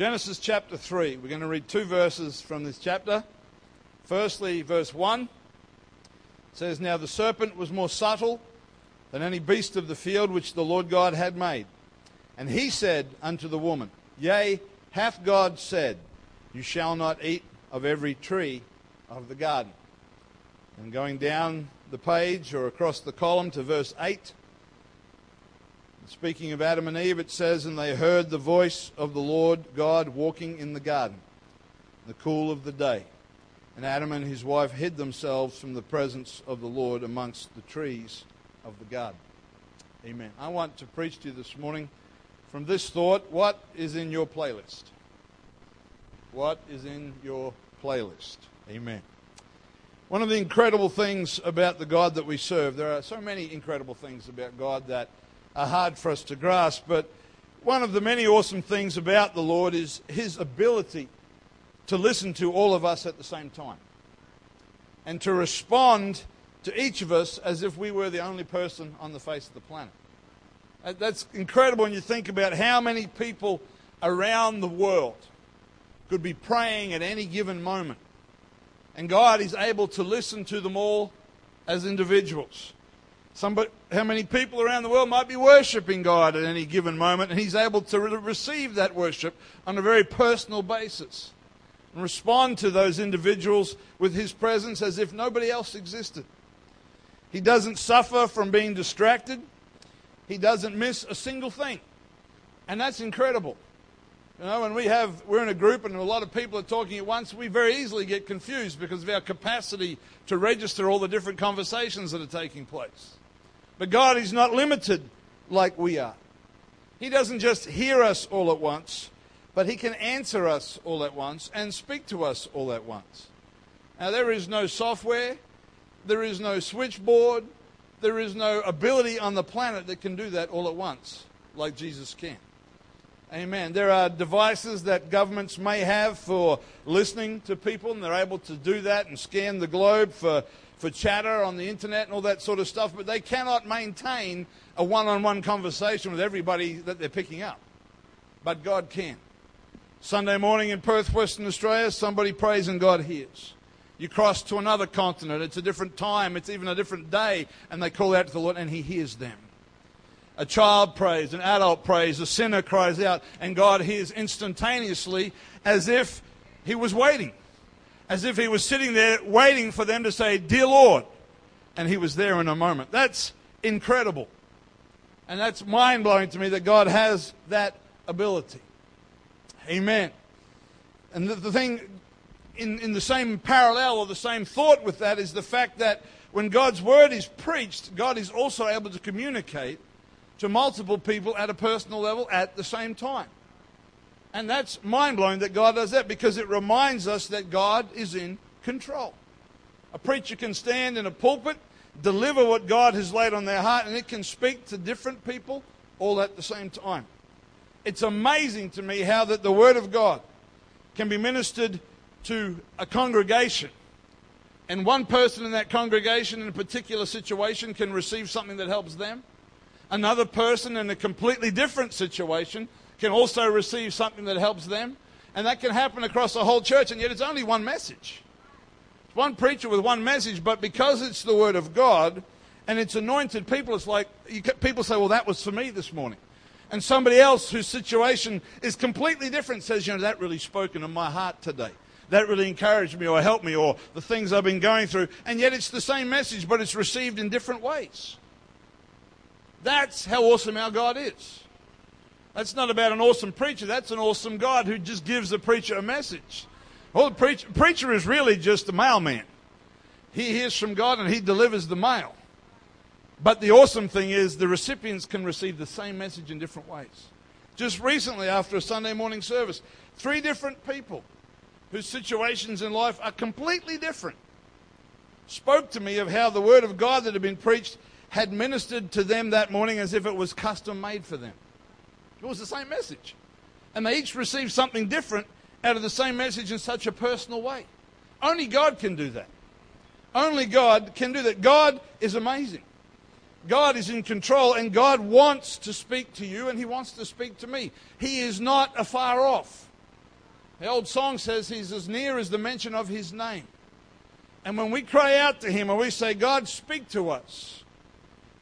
Genesis chapter 3. We're going to read two verses from this chapter. Firstly, verse 1 says, Now the serpent was more subtle than any beast of the field which the Lord God had made. And he said unto the woman, Yea, hath God said, You shall not eat of every tree of the garden. And going down the page or across the column to verse 8, speaking of Adam and Eve, it says, And they heard the voice of the Lord God walking in the garden, the cool of the day. And Adam and his wife hid themselves from the presence of the Lord amongst the trees of the garden. Amen. I want to preach to you this morning from this thought what is in your playlist? What is in your playlist? Amen. One of the incredible things about the God that we serve, there are so many incredible things about God that are hard for us to grasp, but one of the many awesome things about the Lord is his ability to listen to all of us at the same time and to respond to each of us as if we were the only person on the face of the planet. That's incredible when you think about how many people around the world could be praying at any given moment. And God is able to listen to them all as individuals. Somebody, how many people around the world might be worshiping God at any given moment, and He's able to re- receive that worship on a very personal basis and respond to those individuals with His presence as if nobody else existed. He doesn't suffer from being distracted. He doesn't miss a single thing. And that's incredible. You know, when we have, we're in a group and a lot of people are talking at once, we very easily get confused because of our capacity to register all the different conversations that are taking place. But God is not limited like we are. He doesn't just hear us all at once, but He can answer us all at once and speak to us all at once. Now, there is no software, there is no switchboard, there is no ability on the planet that can do that all at once, like Jesus can. Amen. There are devices that governments may have for listening to people, and they're able to do that and scan the globe for, for chatter on the internet and all that sort of stuff, but they cannot maintain a one on one conversation with everybody that they're picking up. But God can. Sunday morning in Perth, Western Australia, somebody prays and God hears. You cross to another continent, it's a different time, it's even a different day, and they call out to the Lord and He hears them. A child prays, an adult prays, a sinner cries out, and God hears instantaneously as if He was waiting, as if He was sitting there waiting for them to say, Dear Lord, and He was there in a moment. That's incredible. And that's mind blowing to me that God has that ability. Amen. And the, the thing in, in the same parallel or the same thought with that is the fact that when God's word is preached, God is also able to communicate to multiple people at a personal level at the same time. And that's mind blowing that God does that because it reminds us that God is in control. A preacher can stand in a pulpit, deliver what God has laid on their heart, and it can speak to different people all at the same time. It's amazing to me how that the Word of God can be ministered to a congregation, and one person in that congregation in a particular situation can receive something that helps them. Another person in a completely different situation can also receive something that helps them. And that can happen across the whole church, and yet it's only one message. It's one preacher with one message, but because it's the Word of God and it's anointed people, it's like you, people say, Well, that was for me this morning. And somebody else whose situation is completely different says, You know, that really spoke into my heart today that really encouraged me or helped me or the things I've been going through. And yet it's the same message, but it's received in different ways. That's how awesome our God is. That's not about an awesome preacher. That's an awesome God who just gives the preacher a message. Well, the preacher, preacher is really just a mailman. He hears from God and he delivers the mail. But the awesome thing is the recipients can receive the same message in different ways. Just recently, after a Sunday morning service, three different people whose situations in life are completely different, spoke to me of how the Word of God that had been preached had ministered to them that morning as if it was custom made for them. It was the same message. And they each received something different out of the same message in such a personal way. Only God can do that. Only God can do that. God is amazing. God is in control, and God wants to speak to you, and He wants to speak to me. He is not afar off. The old song says he's as near as the mention of his name. And when we cry out to him and we say, God, speak to us,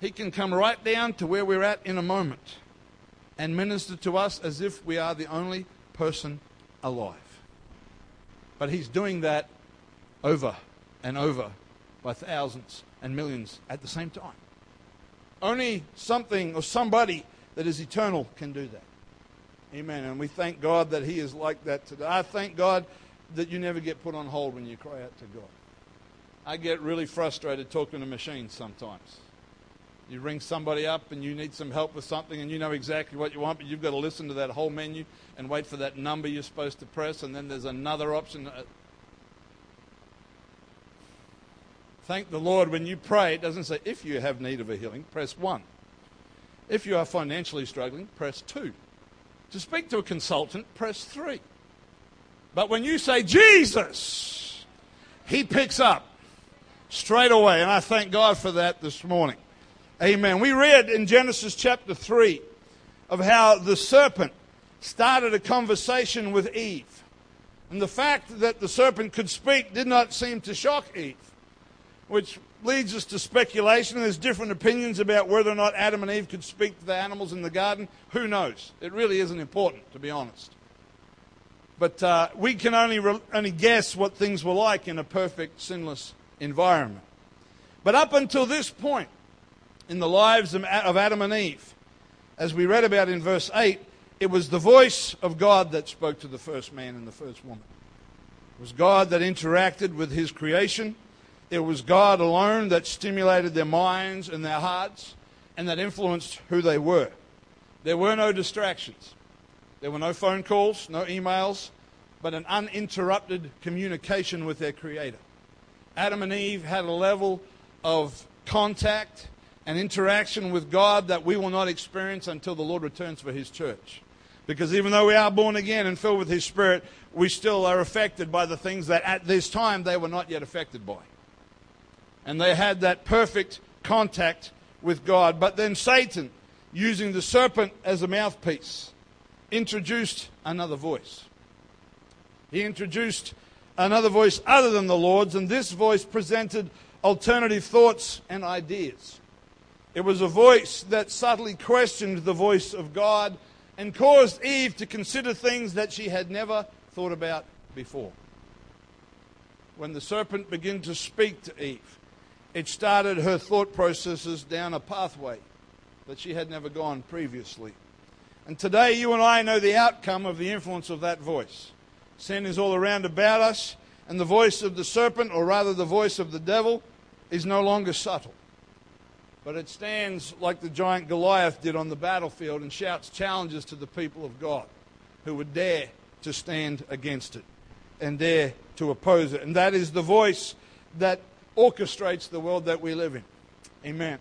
he can come right down to where we're at in a moment and minister to us as if we are the only person alive. But he's doing that over and over by thousands and millions at the same time. Only something or somebody that is eternal can do that. Amen. And we thank God that He is like that today. I thank God that you never get put on hold when you cry out to God. I get really frustrated talking to machines sometimes. You ring somebody up and you need some help with something and you know exactly what you want, but you've got to listen to that whole menu and wait for that number you're supposed to press, and then there's another option. Uh, thank the Lord when you pray, it doesn't say if you have need of a healing, press one. If you are financially struggling, press two. To speak to a consultant, press three. But when you say Jesus, he picks up straight away. And I thank God for that this morning. Amen. We read in Genesis chapter 3 of how the serpent started a conversation with Eve. And the fact that the serpent could speak did not seem to shock Eve which leads us to speculation. There's different opinions about whether or not Adam and Eve could speak to the animals in the garden. Who knows? It really isn't important, to be honest. But uh, we can only, re- only guess what things were like in a perfect, sinless environment. But up until this point in the lives of Adam and Eve, as we read about in verse 8, it was the voice of God that spoke to the first man and the first woman. It was God that interacted with his creation it was God alone that stimulated their minds and their hearts and that influenced who they were. There were no distractions. There were no phone calls, no emails, but an uninterrupted communication with their Creator. Adam and Eve had a level of contact and interaction with God that we will not experience until the Lord returns for His church. Because even though we are born again and filled with His Spirit, we still are affected by the things that at this time they were not yet affected by and they had that perfect contact with God. But then Satan, using the serpent as a mouthpiece, introduced another voice. He introduced another voice other than the Lord's, and this voice presented alternative thoughts and ideas. It was a voice that subtly questioned the voice of God and caused Eve to consider things that she had never thought about before. When the serpent began to speak to Eve, it started her thought processes down a pathway that she had never gone previously. And today, you and I know the outcome of the influence of that voice. Sin is all around about us, and the voice of the serpent, or rather the voice of the devil, is no longer subtle. But it stands like the giant Goliath did on the battlefield and shouts challenges to the people of God who would dare to stand against it and dare to oppose it. And that is the voice that orchestrates the world that we live in. Amen.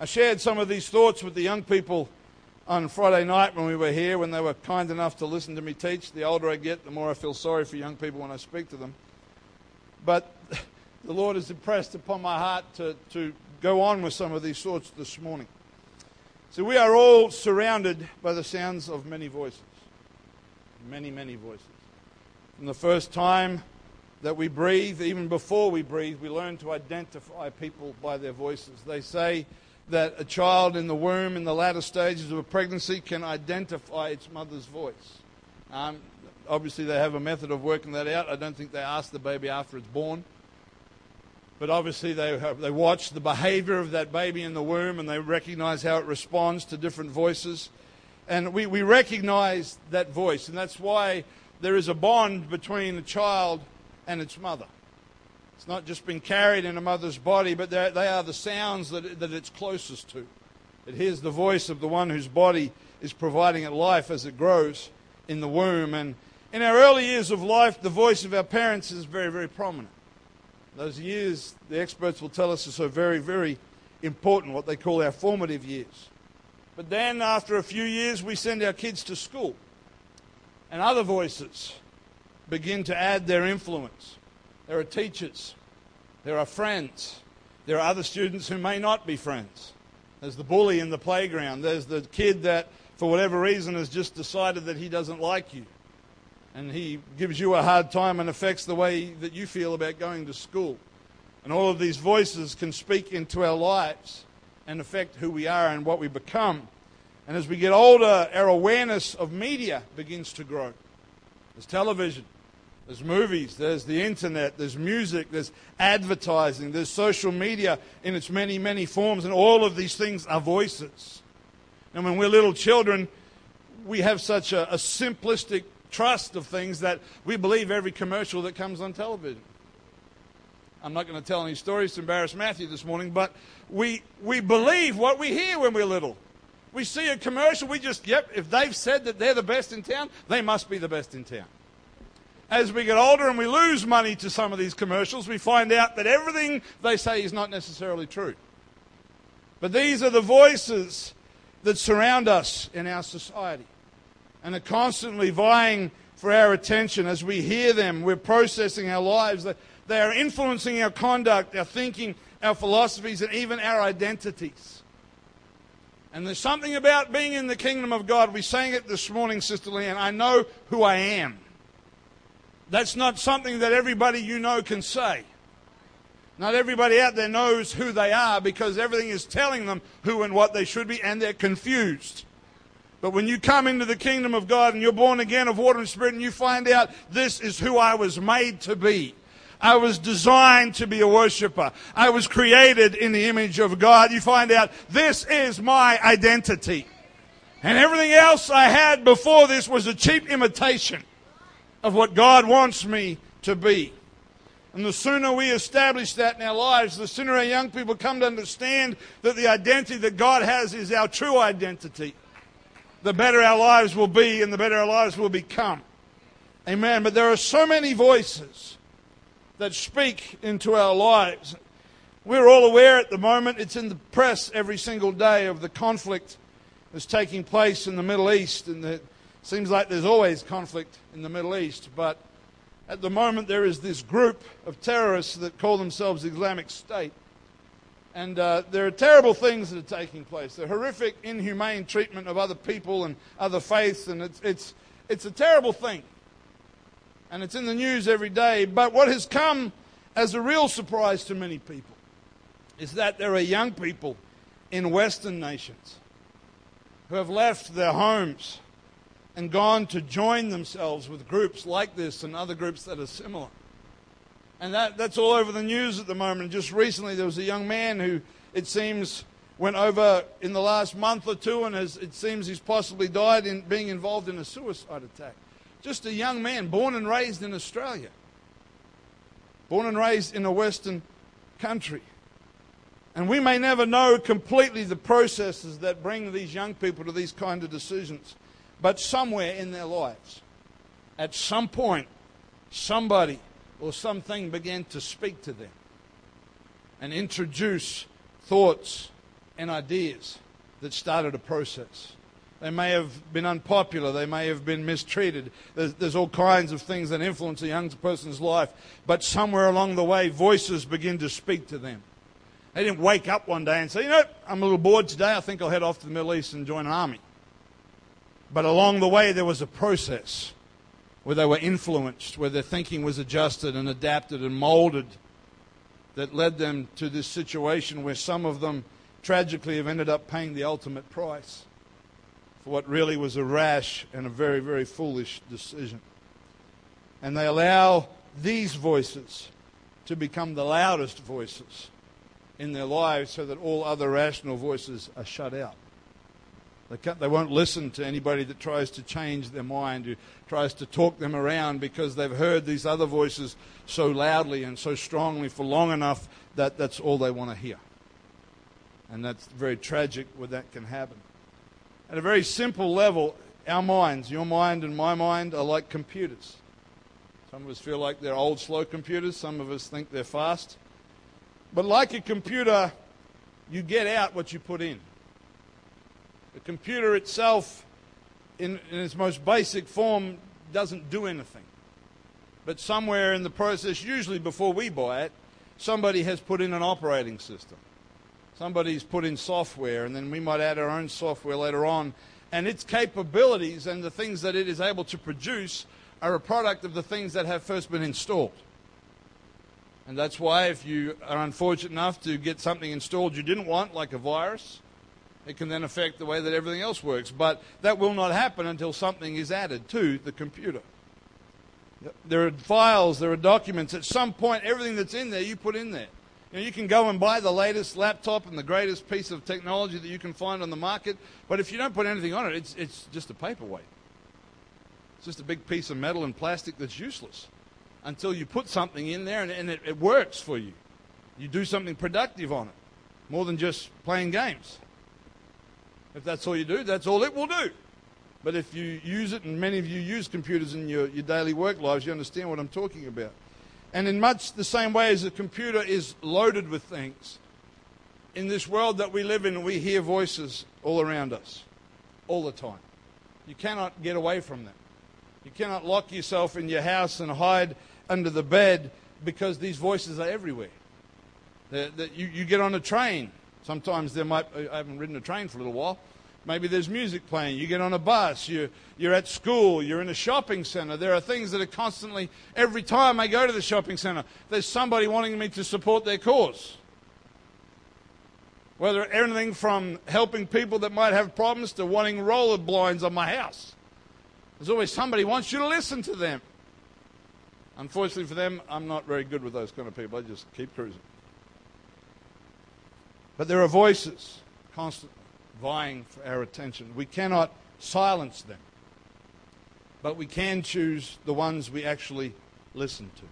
I shared some of these thoughts with the young people on Friday night when we were here, when they were kind enough to listen to me teach. The older I get, the more I feel sorry for young people when I speak to them. But the Lord has impressed upon my heart to, to go on with some of these thoughts this morning. So we are all surrounded by the sounds of many voices. Many, many voices. From the first time that we breathe, even before we breathe, we learn to identify people by their voices. They say that a child in the womb in the latter stages of a pregnancy can identify its mother's voice. Um, obviously, they have a method of working that out. I don't think they ask the baby after it's born. But obviously, they, have, they watch the behavior of that baby in the womb and they recognize how it responds to different voices. And we, we recognize that voice, and that's why there is a bond between a child and its mother. It's not just been carried in a mother's body, but they are the sounds that, that it's closest to. It hears the voice of the one whose body is providing it life as it grows in the womb. And in our early years of life, the voice of our parents is very, very prominent. Those years, the experts will tell us, are so very, very important, what they call our formative years. But then, after a few years, we send our kids to school. And other voices begin to add their influence. There are teachers, there are friends, there are other students who may not be friends. There's the bully in the playground, there's the kid that, for whatever reason, has just decided that he doesn't like you. And he gives you a hard time and affects the way that you feel about going to school. And all of these voices can speak into our lives and affect who we are and what we become. And as we get older, our awareness of media begins to grow. There's television, there's movies, there's the internet, there's music, there's advertising, there's social media in its many, many forms, and all of these things are voices. And when we're little children, we have such a, a simplistic trust of things that we believe every commercial that comes on television. I'm not going to tell any stories to embarrass Matthew this morning, but we, we believe what we hear when we're little. We see a commercial, we just, yep, if they've said that they're the best in town, they must be the best in town. As we get older and we lose money to some of these commercials, we find out that everything they say is not necessarily true. But these are the voices that surround us in our society and are constantly vying for our attention as we hear them. We're processing our lives. They are influencing our conduct, our thinking, our philosophies, and even our identities. And there's something about being in the kingdom of God. We sang it this morning, Sister Leanne. I know who I am. That's not something that everybody you know can say. Not everybody out there knows who they are because everything is telling them who and what they should be, and they're confused. But when you come into the kingdom of God and you're born again of water and spirit, and you find out this is who I was made to be. I was designed to be a worshiper. I was created in the image of God. You find out this is my identity. And everything else I had before this was a cheap imitation of what God wants me to be. And the sooner we establish that in our lives, the sooner our young people come to understand that the identity that God has is our true identity, the better our lives will be and the better our lives will become. Amen. But there are so many voices that speak into our lives. We're all aware at the moment, it's in the press every single day, of the conflict that's taking place in the Middle East. And it seems like there's always conflict in the Middle East, but at the moment, there is this group of terrorists that call themselves Islamic State. And uh, there are terrible things that are taking place. The horrific, inhumane treatment of other people and other faiths, and it's, it's, it's a terrible thing. And it's in the news every day. But what has come as a real surprise to many people is that there are young people in Western nations who have left their homes and gone to join themselves with groups like this and other groups that are similar. And that, that's all over the news at the moment. Just recently, there was a young man who, it seems, went over in the last month or two, and has, it seems he's possibly died in being involved in a suicide attack. Just a young man, born and raised in Australia, born and raised in a Western country. And we may never know completely the processes that bring these young people to these kind of decisions. But somewhere in their lives, at some point, somebody or something began to speak to them and introduce thoughts and ideas that started a process. They may have been unpopular. They may have been mistreated. There's, there's, all kinds of things that influence a young person's life. But somewhere along the way, voices begin to speak to them. They didn't wake up one day and say, you know, I'm a little bored today. I think I'll head off to the Middle East and join an army. But along the way, there was a process where they were influenced, where their thinking was adjusted and adapted and molded that led them to this situation where some of them tragically have ended up paying the ultimate price for what really was a rash and a very, very foolish decision. And they allow these voices to become the loudest voices in their lives so that all other rational voices are shut out. They, they won't listen to anybody that tries to change their mind, who tries to talk them around because they've heard these other voices so loudly and so strongly for long enough that that's all they want to hear. And that's very tragic when that can happen. At a very simple level, our minds, your mind and my mind, are like computers. Some of us feel like they're old, slow computers. Some of us think they're fast. But like a computer, you get out what you put in. The computer itself, in, in its most basic form, doesn't do anything. But somewhere in the process, usually before we buy it, somebody has put in an operating system. Somebody's put in software, and then we might add our own software later on. And its capabilities and the things that it is able to produce are a product of the things that have first been installed. And that's why, if you are unfortunate enough to get something installed you didn't want, like a virus, it can then affect the way that everything else works. But that will not happen until something is added to the computer. There are files, there are documents. At some point, everything that's in there, you put in there. You, know, you can go and buy the latest laptop and the greatest piece of technology that you can find on the market, but if you don't put anything on it, it's, it's just a paperweight. It's just a big piece of metal and plastic that's useless until you put something in there and, and it, it works for you. You do something productive on it, more than just playing games. If that's all you do, that's all it will do. But if you use it, and many of you use computers in your, your daily work lives, you understand what I'm talking about. And in much the same way as a computer is loaded with things, in this world that we live in, we hear voices all around us, all the time. You cannot get away from them. You cannot lock yourself in your house and hide under the bed because these voices are everywhere. That you, you get on a train. Sometimes there might, I haven't ridden a train for a little while. Maybe there's music playing. You get on a bus. You're, you're at school. You're in a shopping center. There are things that are constantly, every time I go to the shopping center, there's somebody wanting me to support their cause. Whether anything from helping people that might have problems to wanting roller blinds on my house. There's always somebody wants you to listen to them. Unfortunately for them, I'm not very good with those kind of people. I just keep cruising. But there are voices constantly vying for our attention. We cannot silence them, but we can choose the ones we actually listen to.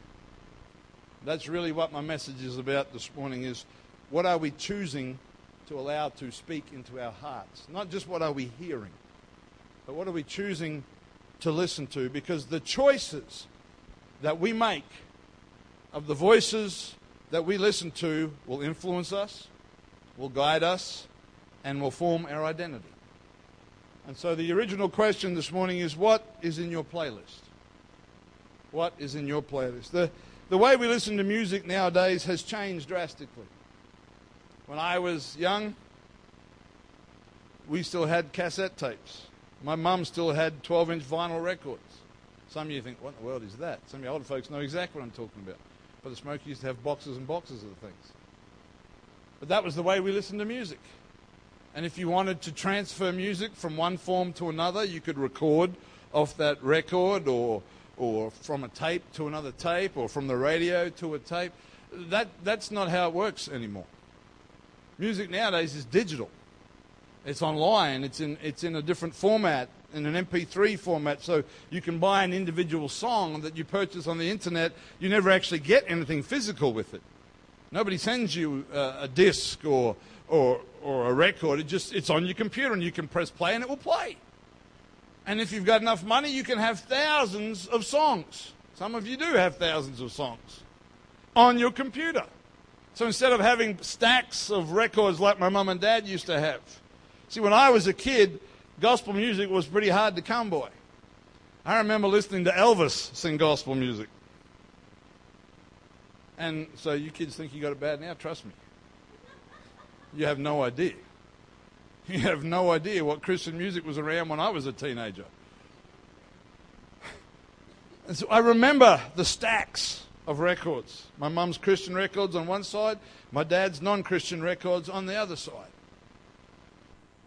That's really what my message is about this morning is what are we choosing to allow to speak into our hearts? Not just what are we hearing, but what are we choosing to listen to? Because the choices that we make of the voices that we listen to will influence us, will guide us, and will form our identity. And so the original question this morning is what is in your playlist? What is in your playlist? The, the way we listen to music nowadays has changed drastically. When I was young, we still had cassette tapes. My mum still had 12 inch vinyl records. Some of you think, what in the world is that? Some of you older folks know exactly what I'm talking about. But the smoke used to have boxes and boxes of the things. But that was the way we listened to music. And if you wanted to transfer music from one form to another, you could record off that record or, or from a tape to another tape or from the radio to a tape. That, that's not how it works anymore. Music nowadays is digital. It's online. It's in, it's in a different format, in an MP3 format. So you can buy an individual song that you purchase on the internet. You never actually get anything physical with it. Nobody sends you a disc or, or, or a record. It just, it's on your computer and you can press play and it will play. And if you've got enough money, you can have thousands of songs. Some of you do have thousands of songs on your computer. So instead of having stacks of records like my mum and dad used to have. See, when I was a kid, gospel music was pretty hard to come by. I remember listening to Elvis sing gospel music. And so you kids think you got it bad now? Trust me. You have no idea. You have no idea what Christian music was around when I was a teenager. And so I remember the stacks of records. My mum's Christian records on one side, my dad's non Christian records on the other side.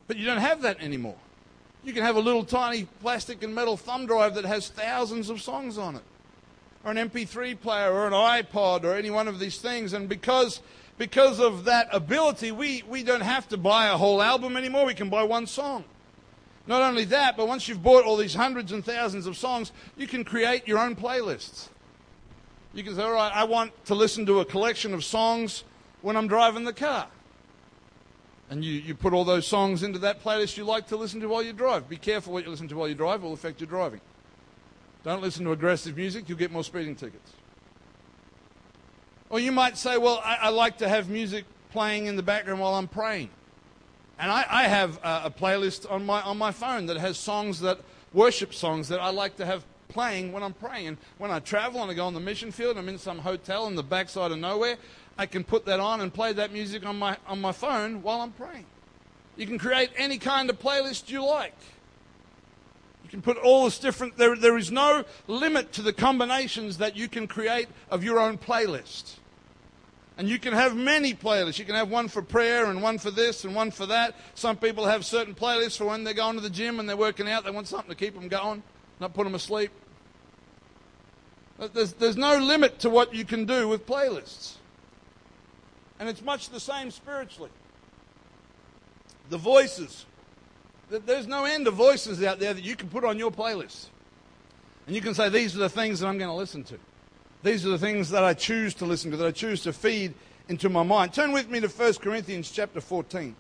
But you don't have that anymore. You can have a little tiny plastic and metal thumb drive that has thousands of songs on it, or an MP3 player, or an iPod, or any one of these things. And because because of that ability, we, we don't have to buy a whole album anymore. We can buy one song. Not only that, but once you've bought all these hundreds and thousands of songs, you can create your own playlists. You can say, all right, I want to listen to a collection of songs when I'm driving the car. And you, you put all those songs into that playlist you like to listen to while you drive. Be careful what you listen to while you drive, it will affect your driving. Don't listen to aggressive music, you'll get more speeding tickets. Or you might say, well, I, I like to have music playing in the background while I'm praying. And I, I have a, a, playlist on my, on my phone that has songs that, worship songs that I like to have playing when I'm praying. And when I travel and I go on the mission field, I'm in some hotel in the backside of nowhere, I can put that on and play that music on my, on my phone while I'm praying. You can create any kind of playlist you like can put all this different, there, there is no limit to the combinations that you can create of your own playlist. And you can have many playlists. You can have one for prayer and one for this and one for that. Some people have certain playlists for when they're going to the gym and they're working out. They want something to keep them going, not put them asleep. There's, there's no limit to what you can do with playlists. And it's much the same spiritually. The voices. There's no end of voices out there that you can put on your playlist. And you can say, these are the things that I'm going to listen to. These are the things that I choose to listen to, that I choose to feed into my mind. Turn with me to 1 Corinthians chapter 14.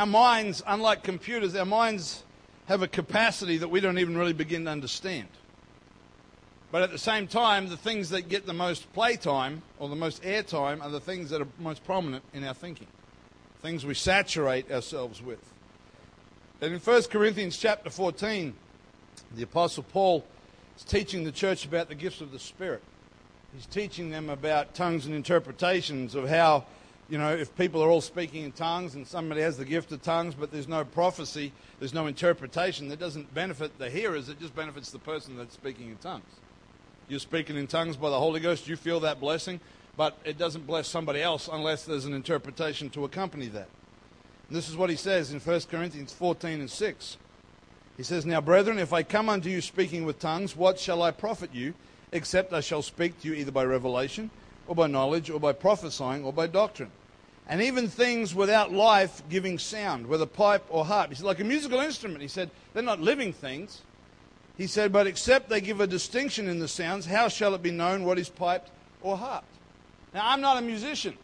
Our minds, unlike computers, our minds have a capacity that we don't even really begin to understand. But at the same time, the things that get the most playtime or the most airtime are the things that are most prominent in our thinking, things we saturate ourselves with. And in 1 Corinthians chapter 14, the Apostle Paul is teaching the church about the gifts of the Spirit. He's teaching them about tongues and interpretations of how, you know, if people are all speaking in tongues and somebody has the gift of tongues, but there's no prophecy, there's no interpretation, that doesn't benefit the hearers, it just benefits the person that's speaking in tongues you're speaking in tongues by the Holy Ghost, you feel that blessing, but it doesn't bless somebody else unless there's an interpretation to accompany that. And this is what he says in 1 Corinthians 14 and 6. He says, Now, brethren, if I come unto you speaking with tongues, what shall I profit you, except I shall speak to you either by revelation, or by knowledge, or by prophesying, or by doctrine? And even things without life giving sound, whether pipe or harp. He said, like a musical instrument. He said, they're not living things. He said, But except they give a distinction in the sounds, how shall it be known what is piped or harped? Now, I'm not a musician,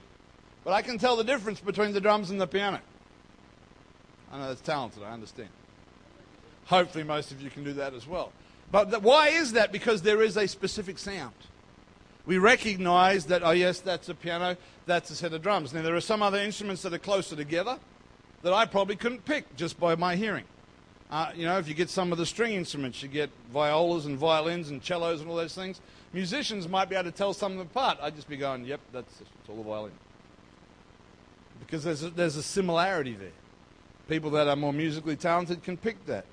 but I can tell the difference between the drums and the piano. I know that's talented, I understand. Hopefully, most of you can do that as well. But why is that? Because there is a specific sound. We recognize that, oh, yes, that's a piano, that's a set of drums. Now, there are some other instruments that are closer together that I probably couldn't pick just by my hearing. Uh, you know, if you get some of the string instruments, you get violas and violins and cellos and all those things. Musicians might be able to tell some of them apart. I'd just be going, yep, that's it's all a violin. Because there's a, there's a similarity there. People that are more musically talented can pick that.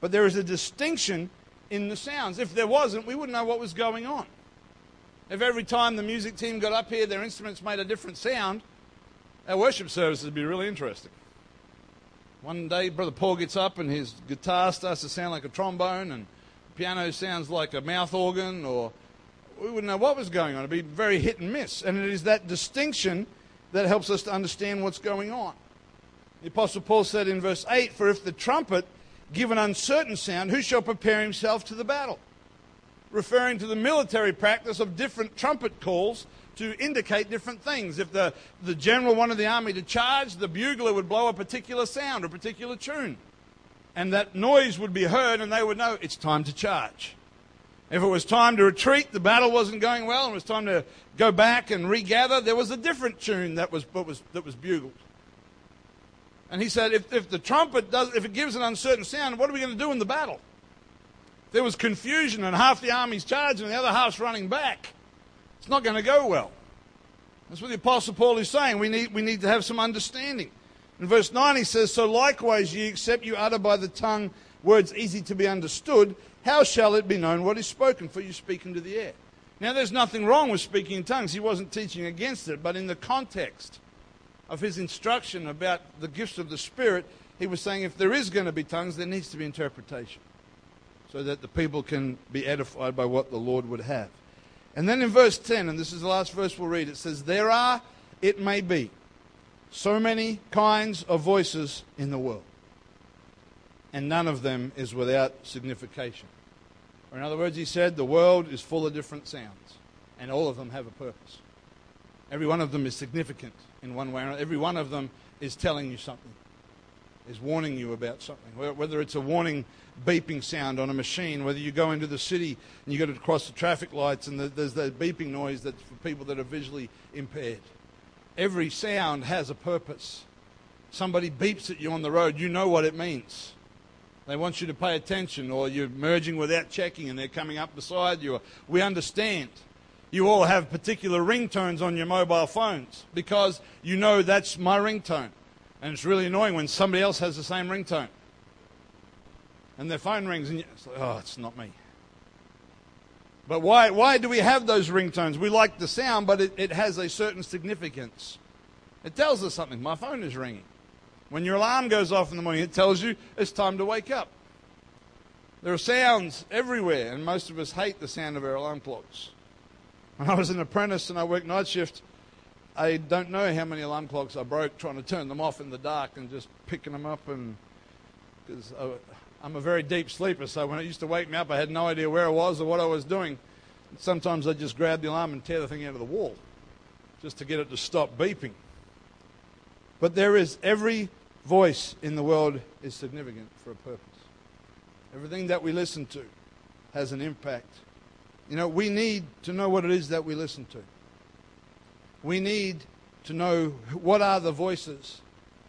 But there is a distinction in the sounds. If there wasn't, we wouldn't know what was going on. If every time the music team got up here, their instruments made a different sound, our worship services would be really interesting. One day, Brother Paul gets up and his guitar starts to sound like a trombone, and piano sounds like a mouth organ, or we wouldn't know what was going on. It'd be very hit and miss. And it is that distinction that helps us to understand what's going on. The Apostle Paul said in verse 8, For if the trumpet give an uncertain sound, who shall prepare himself to the battle? Referring to the military practice of different trumpet calls to indicate different things. If the, the general wanted the army to charge, the bugler would blow a particular sound, a particular tune. And that noise would be heard, and they would know it's time to charge. If it was time to retreat, the battle wasn't going well, and it was time to go back and regather, there was a different tune that was, that was, that was bugled. And he said, if, if the trumpet does, if it gives an uncertain sound, what are we going to do in the battle? There was confusion, and half the army's charging, and the other half's running back. It's not going to go well. That's what the Apostle Paul is saying. We need, we need to have some understanding. In verse 9, he says, So likewise, ye, except you utter by the tongue words easy to be understood, how shall it be known what is spoken? For you speak into the air. Now, there's nothing wrong with speaking in tongues. He wasn't teaching against it, but in the context of his instruction about the gifts of the Spirit, he was saying if there is going to be tongues, there needs to be interpretation so that the people can be edified by what the Lord would have. And then in verse 10, and this is the last verse we'll read, it says, There are, it may be, so many kinds of voices in the world, and none of them is without signification. Or in other words, he said, the world is full of different sounds, and all of them have a purpose. Every one of them is significant in one way or another. Every one of them is telling you something, is warning you about something. Whether it's a warning beeping sound on a machine, whether you go into the city and you got to cross the traffic lights and the, there's that beeping noise that's for people that are visually impaired. Every sound has a purpose. Somebody beeps at you on the road, you know what it means. They want you to pay attention, or you're merging without checking and they're coming up beside you. We understand. You all have particular ringtones on your mobile phones because you know that's my ringtone. And it's really annoying when somebody else has the same ringtone. And their phone rings and it's like, oh, it's not me. But why, why do we have those ringtones? We like the sound, but it, it has a certain significance. It tells us something. My phone is ringing. When your alarm goes off in the morning, it tells you it's time to wake up. There are sounds everywhere, and most of us hate the sound of our alarm clocks. When I was an apprentice and I worked night shift, I don't know how many alarm clocks I broke trying to turn them off in the dark and just picking them up and because I'm a very deep sleeper, so when it used to wake me up, I had no idea where I was or what I was doing. Sometimes I'd just grab the alarm and tear the thing out of the wall just to get it to stop beeping. But there is every voice in the world is significant for a purpose. Everything that we listen to has an impact. You know, we need to know what it is that we listen to. We need to know what are the voices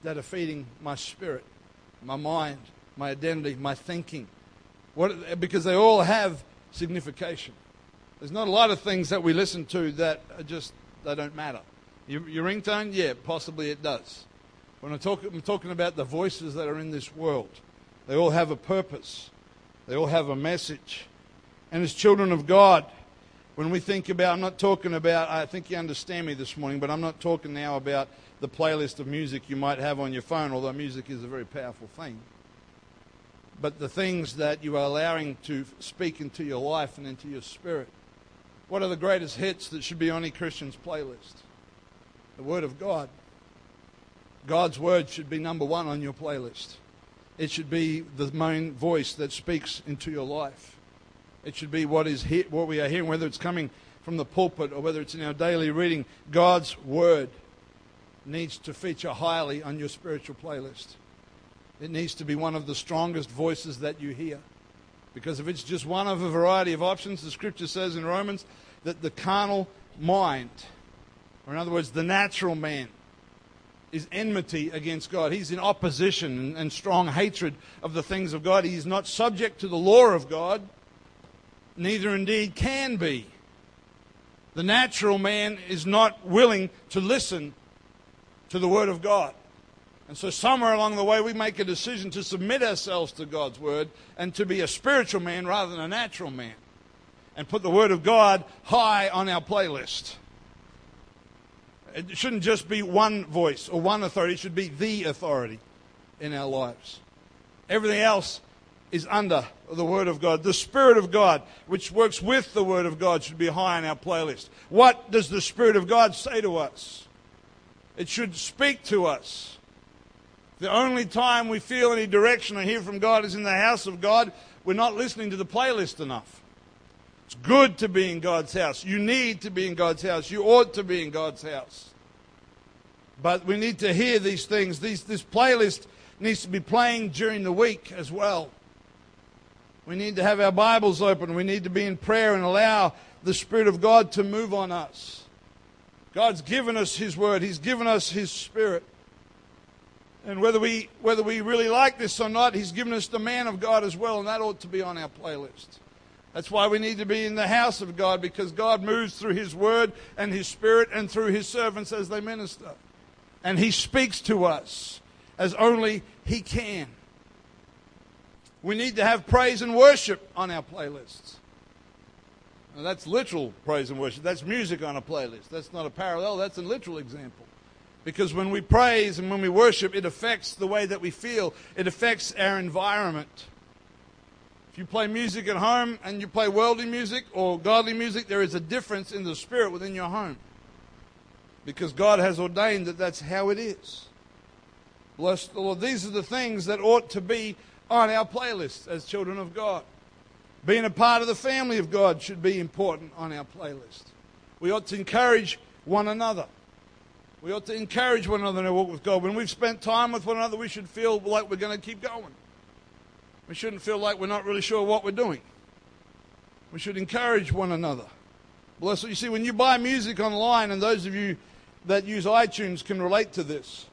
that are feeding my spirit, my mind, my identity, my thinking. What, because they all have signification. There's not a lot of things that we listen to that are just, they don't matter. Your, your ringtone, yeah, possibly it does. When I talk, I'm talking about the voices that are in this world, they all have a purpose, they all have a message. And as children of God, when we think about, I'm not talking about, I think you understand me this morning, but I'm not talking now about the playlist of music you might have on your phone, although music is a very powerful thing but the things that you are allowing to speak into your life and into your spirit. What are the greatest hits that should be on a Christian's playlist? The Word of God. God's Word should be number one on your playlist. It should be the main voice that speaks into your life. It should be what is he- what we are hearing, whether it's coming from the pulpit or whether it's in our daily reading. God's Word needs to feature highly on your spiritual playlist. It needs to be one of the strongest voices that you hear. Because if it's just one of a variety of options, the scripture says in Romans that the carnal mind, or in other words, the natural man, is enmity against God. He's in opposition and, strong hatred of the things of God. He is not subject to the law of God, neither indeed can be. The natural man is not willing to listen to the Word of God. And so, somewhere along the way, we make a decision to submit ourselves to God's Word and to be a spiritual man rather than a natural man. And put the Word of God high on our playlist. It shouldn't just be one voice or one authority, it should be the authority in our lives. Everything else is under the Word of God. The Spirit of God, which works with the Word of God, should be high on our playlist. What does the Spirit of God say to us? It should speak to us. The only time we feel any direction or hear from God is in the house of God. We're not listening to the playlist enough. It's good to be in God's house. You need to be in God's house. You ought to be in God's house. But we need to hear these things. These, this playlist needs to be playing during the week as well. We need to have our Bibles open. We need to be in prayer and allow the Spirit of God to move on us. God's given us His Word, He's given us His Spirit. And whether we, whether we really like this or not, He's given us the man of God as well, and that ought to be on our playlist. That's why we need to be in the house of God, because God moves through His Word and His Spirit and through His servants as they minister. And He speaks to us as only He can. We need to have praise and worship on our playlists. Now, that's literal praise and worship. That's music on a playlist. That's not a parallel, that's a literal example. Because when we praise and when we worship, it affects the way that we feel, it affects our environment. If you play music at home and you play worldly music or godly music, there is a difference in the spirit within your home. Because God has ordained that that's how it is. Bless the Lord. These are the things that ought to be on our playlist as children of God. Being a part of the family of God should be important on our playlist. We ought to encourage one another. We ought to encourage one another our walk with God. When we've spent time with one another, we should feel like we're going to keep going. We shouldn't feel like we're not really sure what we're doing. We should encourage one another. Bless you see, when you buy music online, and those of you that use iTunes can relate to this,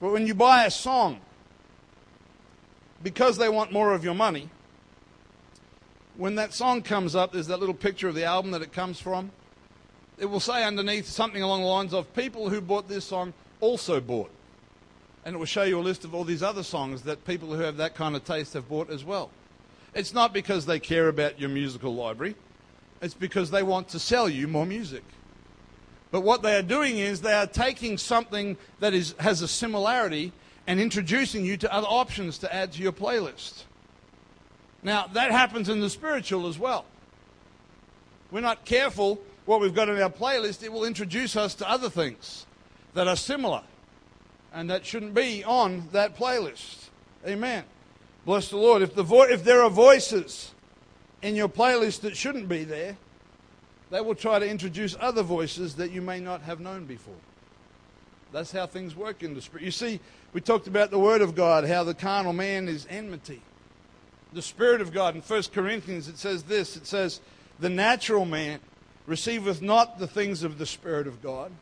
but when you buy a song, because they want more of your money, when that song comes up, there's that little picture of the album that it comes from. It will say underneath something along the lines of people who bought this song also bought. And it will show you a list of all these other songs that people who have that kind of taste have bought as well. It's not because they care about your musical library, it's because they want to sell you more music. But what they are doing is they are taking something that is, has a similarity and introducing you to other options to add to your playlist. Now, that happens in the spiritual as well. We're not careful what we've got in our playlist, it will introduce us to other things that are similar and that shouldn't be on that playlist. Amen. Bless the Lord. If, the vo- if there are voices in your playlist that shouldn't be there, they will try to introduce other voices that you may not have known before. That's how things work in the spirit. You see, we talked about the Word of God, how the carnal man is enmity the Spirit of God. In 1 Corinthians, it says this it says, The natural man receiveth not the things of the Spirit of God,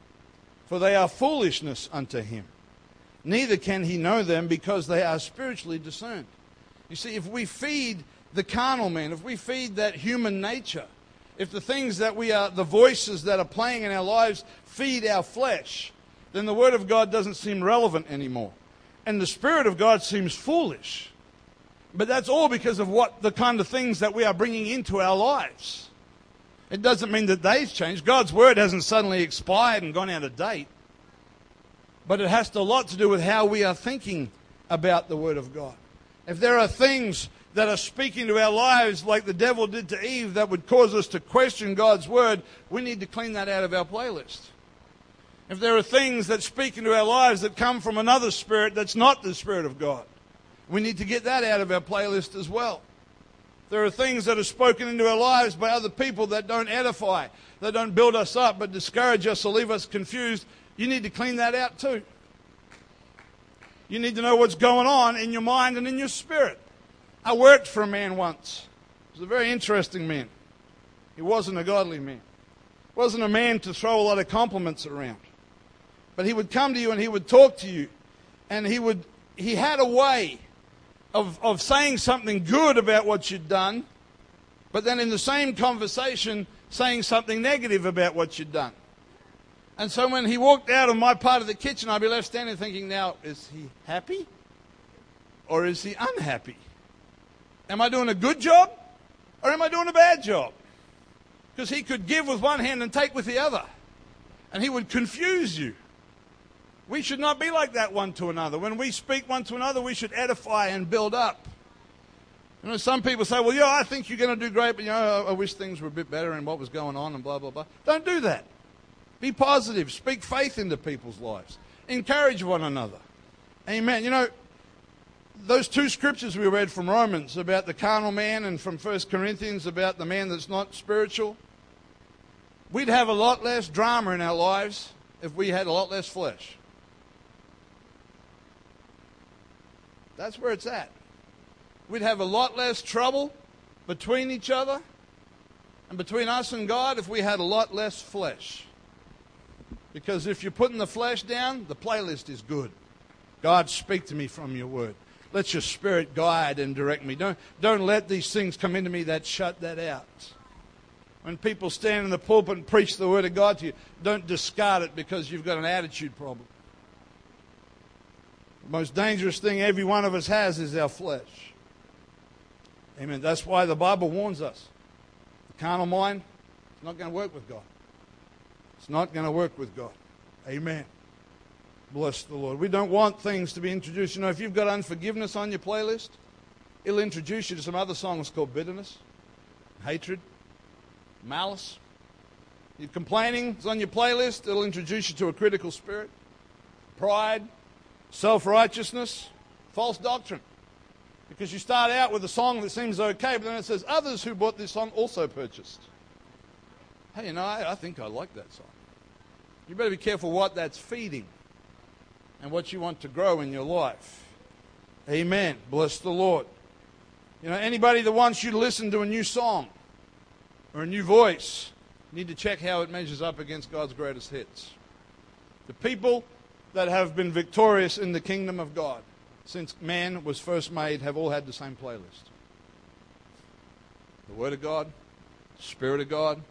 for they are foolishness unto him. Neither can he know them because they are spiritually discerned. You see, if we feed the carnal man, if we feed that human nature, if the things that we are, the voices that are playing in our lives feed our flesh, then the Word of God doesn't seem relevant anymore. And the Spirit of God seems foolish. But that's all because of what the kind of things that we are bringing into our lives. It doesn't mean that they've changed. God's word hasn't suddenly expired and gone out of date. But it has a lot to do with how we are thinking about the word of God. If there are things that are speaking to our lives like the devil did to Eve that would cause us to question God's word, we need to clean that out of our playlist. If there are things that speak into our lives that come from another spirit that's not the spirit of God, we need to get that out of our playlist as well. There are things that are spoken into our lives by other people that don't edify, that don't build us up, but discourage us or leave us confused. You need to clean that out too. You need to know what's going on in your mind and in your spirit. I worked for a man once. He was a very interesting man. He wasn't a godly man. He wasn't a man to throw a lot of compliments around. But he would come to you and he would talk to you. And he would he had a way of, of saying something good about what you'd done, but then in the same conversation saying something negative about what you'd done. And so when he walked out of my part of the kitchen, I'd be left standing thinking, now, is he happy or is he unhappy? Am I doing a good job or am I doing a bad job? Because he could give with one hand and take with the other. And he would confuse you. We should not be like that one to another. When we speak one to another, we should edify and build up. You know, some people say, well, yeah, I think you're going to do great, but, you know, I, wish things were a bit better and what was going on and blah, blah, blah. Don't do that. Be positive. Speak faith into people's lives. Encourage one another. Amen. You know, those two scriptures we read from Romans about the carnal man and from 1 Corinthians about the man that's not spiritual, we'd have a lot less drama in our lives if we had a lot less flesh. That's where it's at. We'd have a lot less trouble between each other and between us and God if we had a lot less flesh. Because if you're putting the flesh down, the playlist is good. God, speak to me from your word. Let your spirit guide and direct me. Don't, don't let these things come into me that shut that out. When people stand in the pulpit and preach the word of God to you, don't discard it because you've got an attitude problem. The most dangerous thing every one of us has is our flesh. Amen. That's why the Bible warns us. The carnal mind is not going to work with God. It's not going to work with God. Amen. Bless the Lord. We don't want things to be introduced. You know, if you've got unforgiveness on your playlist, it'll introduce you to some other songs called bitterness, hatred, malice. You're complaining, it's on your playlist, it'll introduce you to a critical spirit, pride, Self righteousness, false doctrine. Because you start out with a song that seems okay, but then it says, Others who bought this song also purchased. Hey, you know, I, I think I like that song. You better be careful what that's feeding and what you want to grow in your life. Amen. Bless the Lord. You know, anybody that wants you to listen to a new song or a new voice, need to check how it measures up against God's greatest hits. The people that have been victorious in the kingdom of God since man was first made, have all had the same playlist the Word of God, Spirit of God,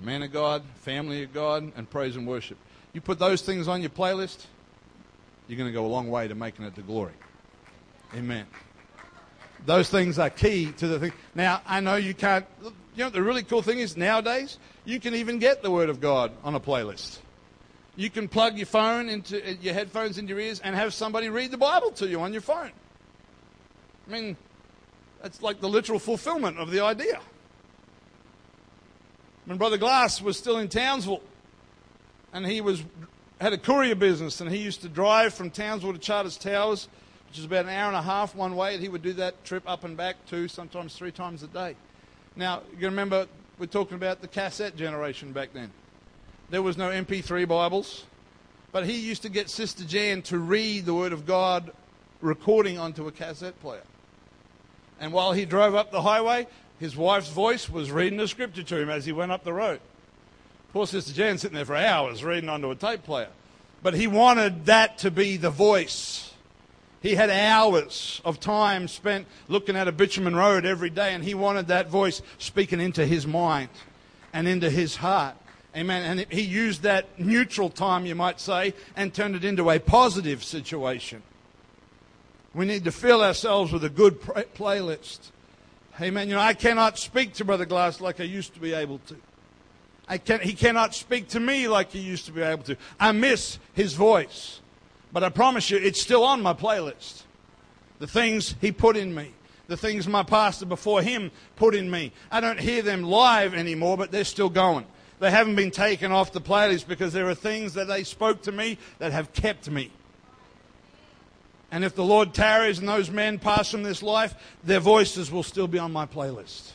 man of God, family of God, and praise and worship. You put those things on your playlist, you're going to go a long way to making it to glory. Amen. Those things are key to the thing. Now, I know you can't. You know, the really cool thing is nowadays, you can even get the Word of God on a playlist. You can plug your phone into uh, your headphones into your ears and have somebody read the Bible to you on your phone. I mean, that's like the literal fulfillment of the idea. When Brother Glass was still in Townsville, and he was had a courier business, and he used to drive from Townsville to Charters Towers, which is about an hour and a half one way, and he would do that trip up and back two, sometimes three times a day. Now, you remember, we're talking about the cassette generation back then. There was no MP3 Bibles, but he used to get Sister Jan to read the Word of God recording onto a cassette player. And while he drove up the highway, his wife's voice was reading the scripture to him as he went up the road. Poor Sister Jan sitting there for hours reading onto a tape player. But he wanted that to be the voice. He had hours of time spent looking at a bitumen road every day, and he wanted that voice speaking into his mind and into his heart. Amen. And he used that neutral time, you might say, and turned it into a positive situation. We need to fill ourselves with a good playlist. Amen. You know, I cannot speak to Brother Glass like I used to be able to. I can, he cannot speak to me like he used to be able to. I miss his voice. But I promise you, it's still on my playlist. The things he put in me, the things my pastor before him put in me. I don't hear them live anymore, but they're still going. They haven't been taken off the playlist because there are things that they spoke to me that have kept me. And if the Lord tarries and those men pass from this life, their voices will still be on my playlist.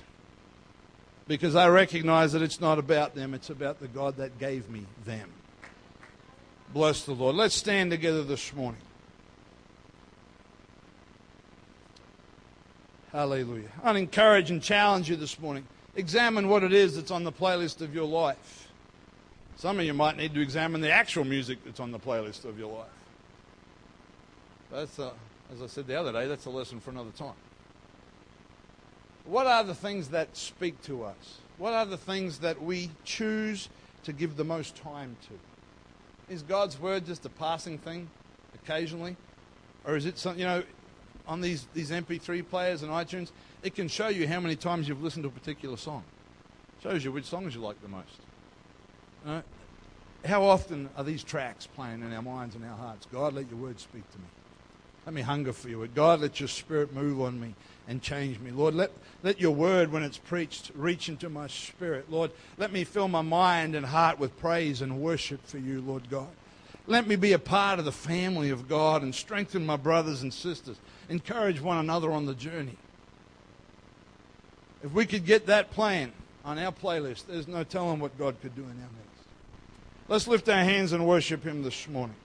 Because I recognize that it's not about them, it's about the God that gave me them. Bless the Lord. Let's stand together this morning. Hallelujah. I'd encourage and challenge you this morning. Examine what it is that's on the playlist of your life. Some of you might need to examine the actual music that's on the playlist of your life. That's, a, as I said the other day, that's a lesson for another time. What are the things that speak to us? What are the things that we choose to give the most time to? Is God's word just a passing thing occasionally? Or is it something, you know, on these, these MP3 players and iTunes, it can show you how many times you've listened to a particular song. It Shows you which songs you like the most. You know, how often are these tracks playing in our minds and our hearts? God, let your word speak to me. Let me hunger for you. God, let your spirit move on me and change me. Lord, let, let your word, when it's preached, reach into my spirit. Lord, let me fill my mind and heart with praise and worship for you, Lord God. Let me be a part of the family of God and strengthen my brothers and sisters. Encourage one another on the journey. If we could get that plan on our playlist, there's no telling what God could do in our midst. Let's lift our hands and worship Him this morning.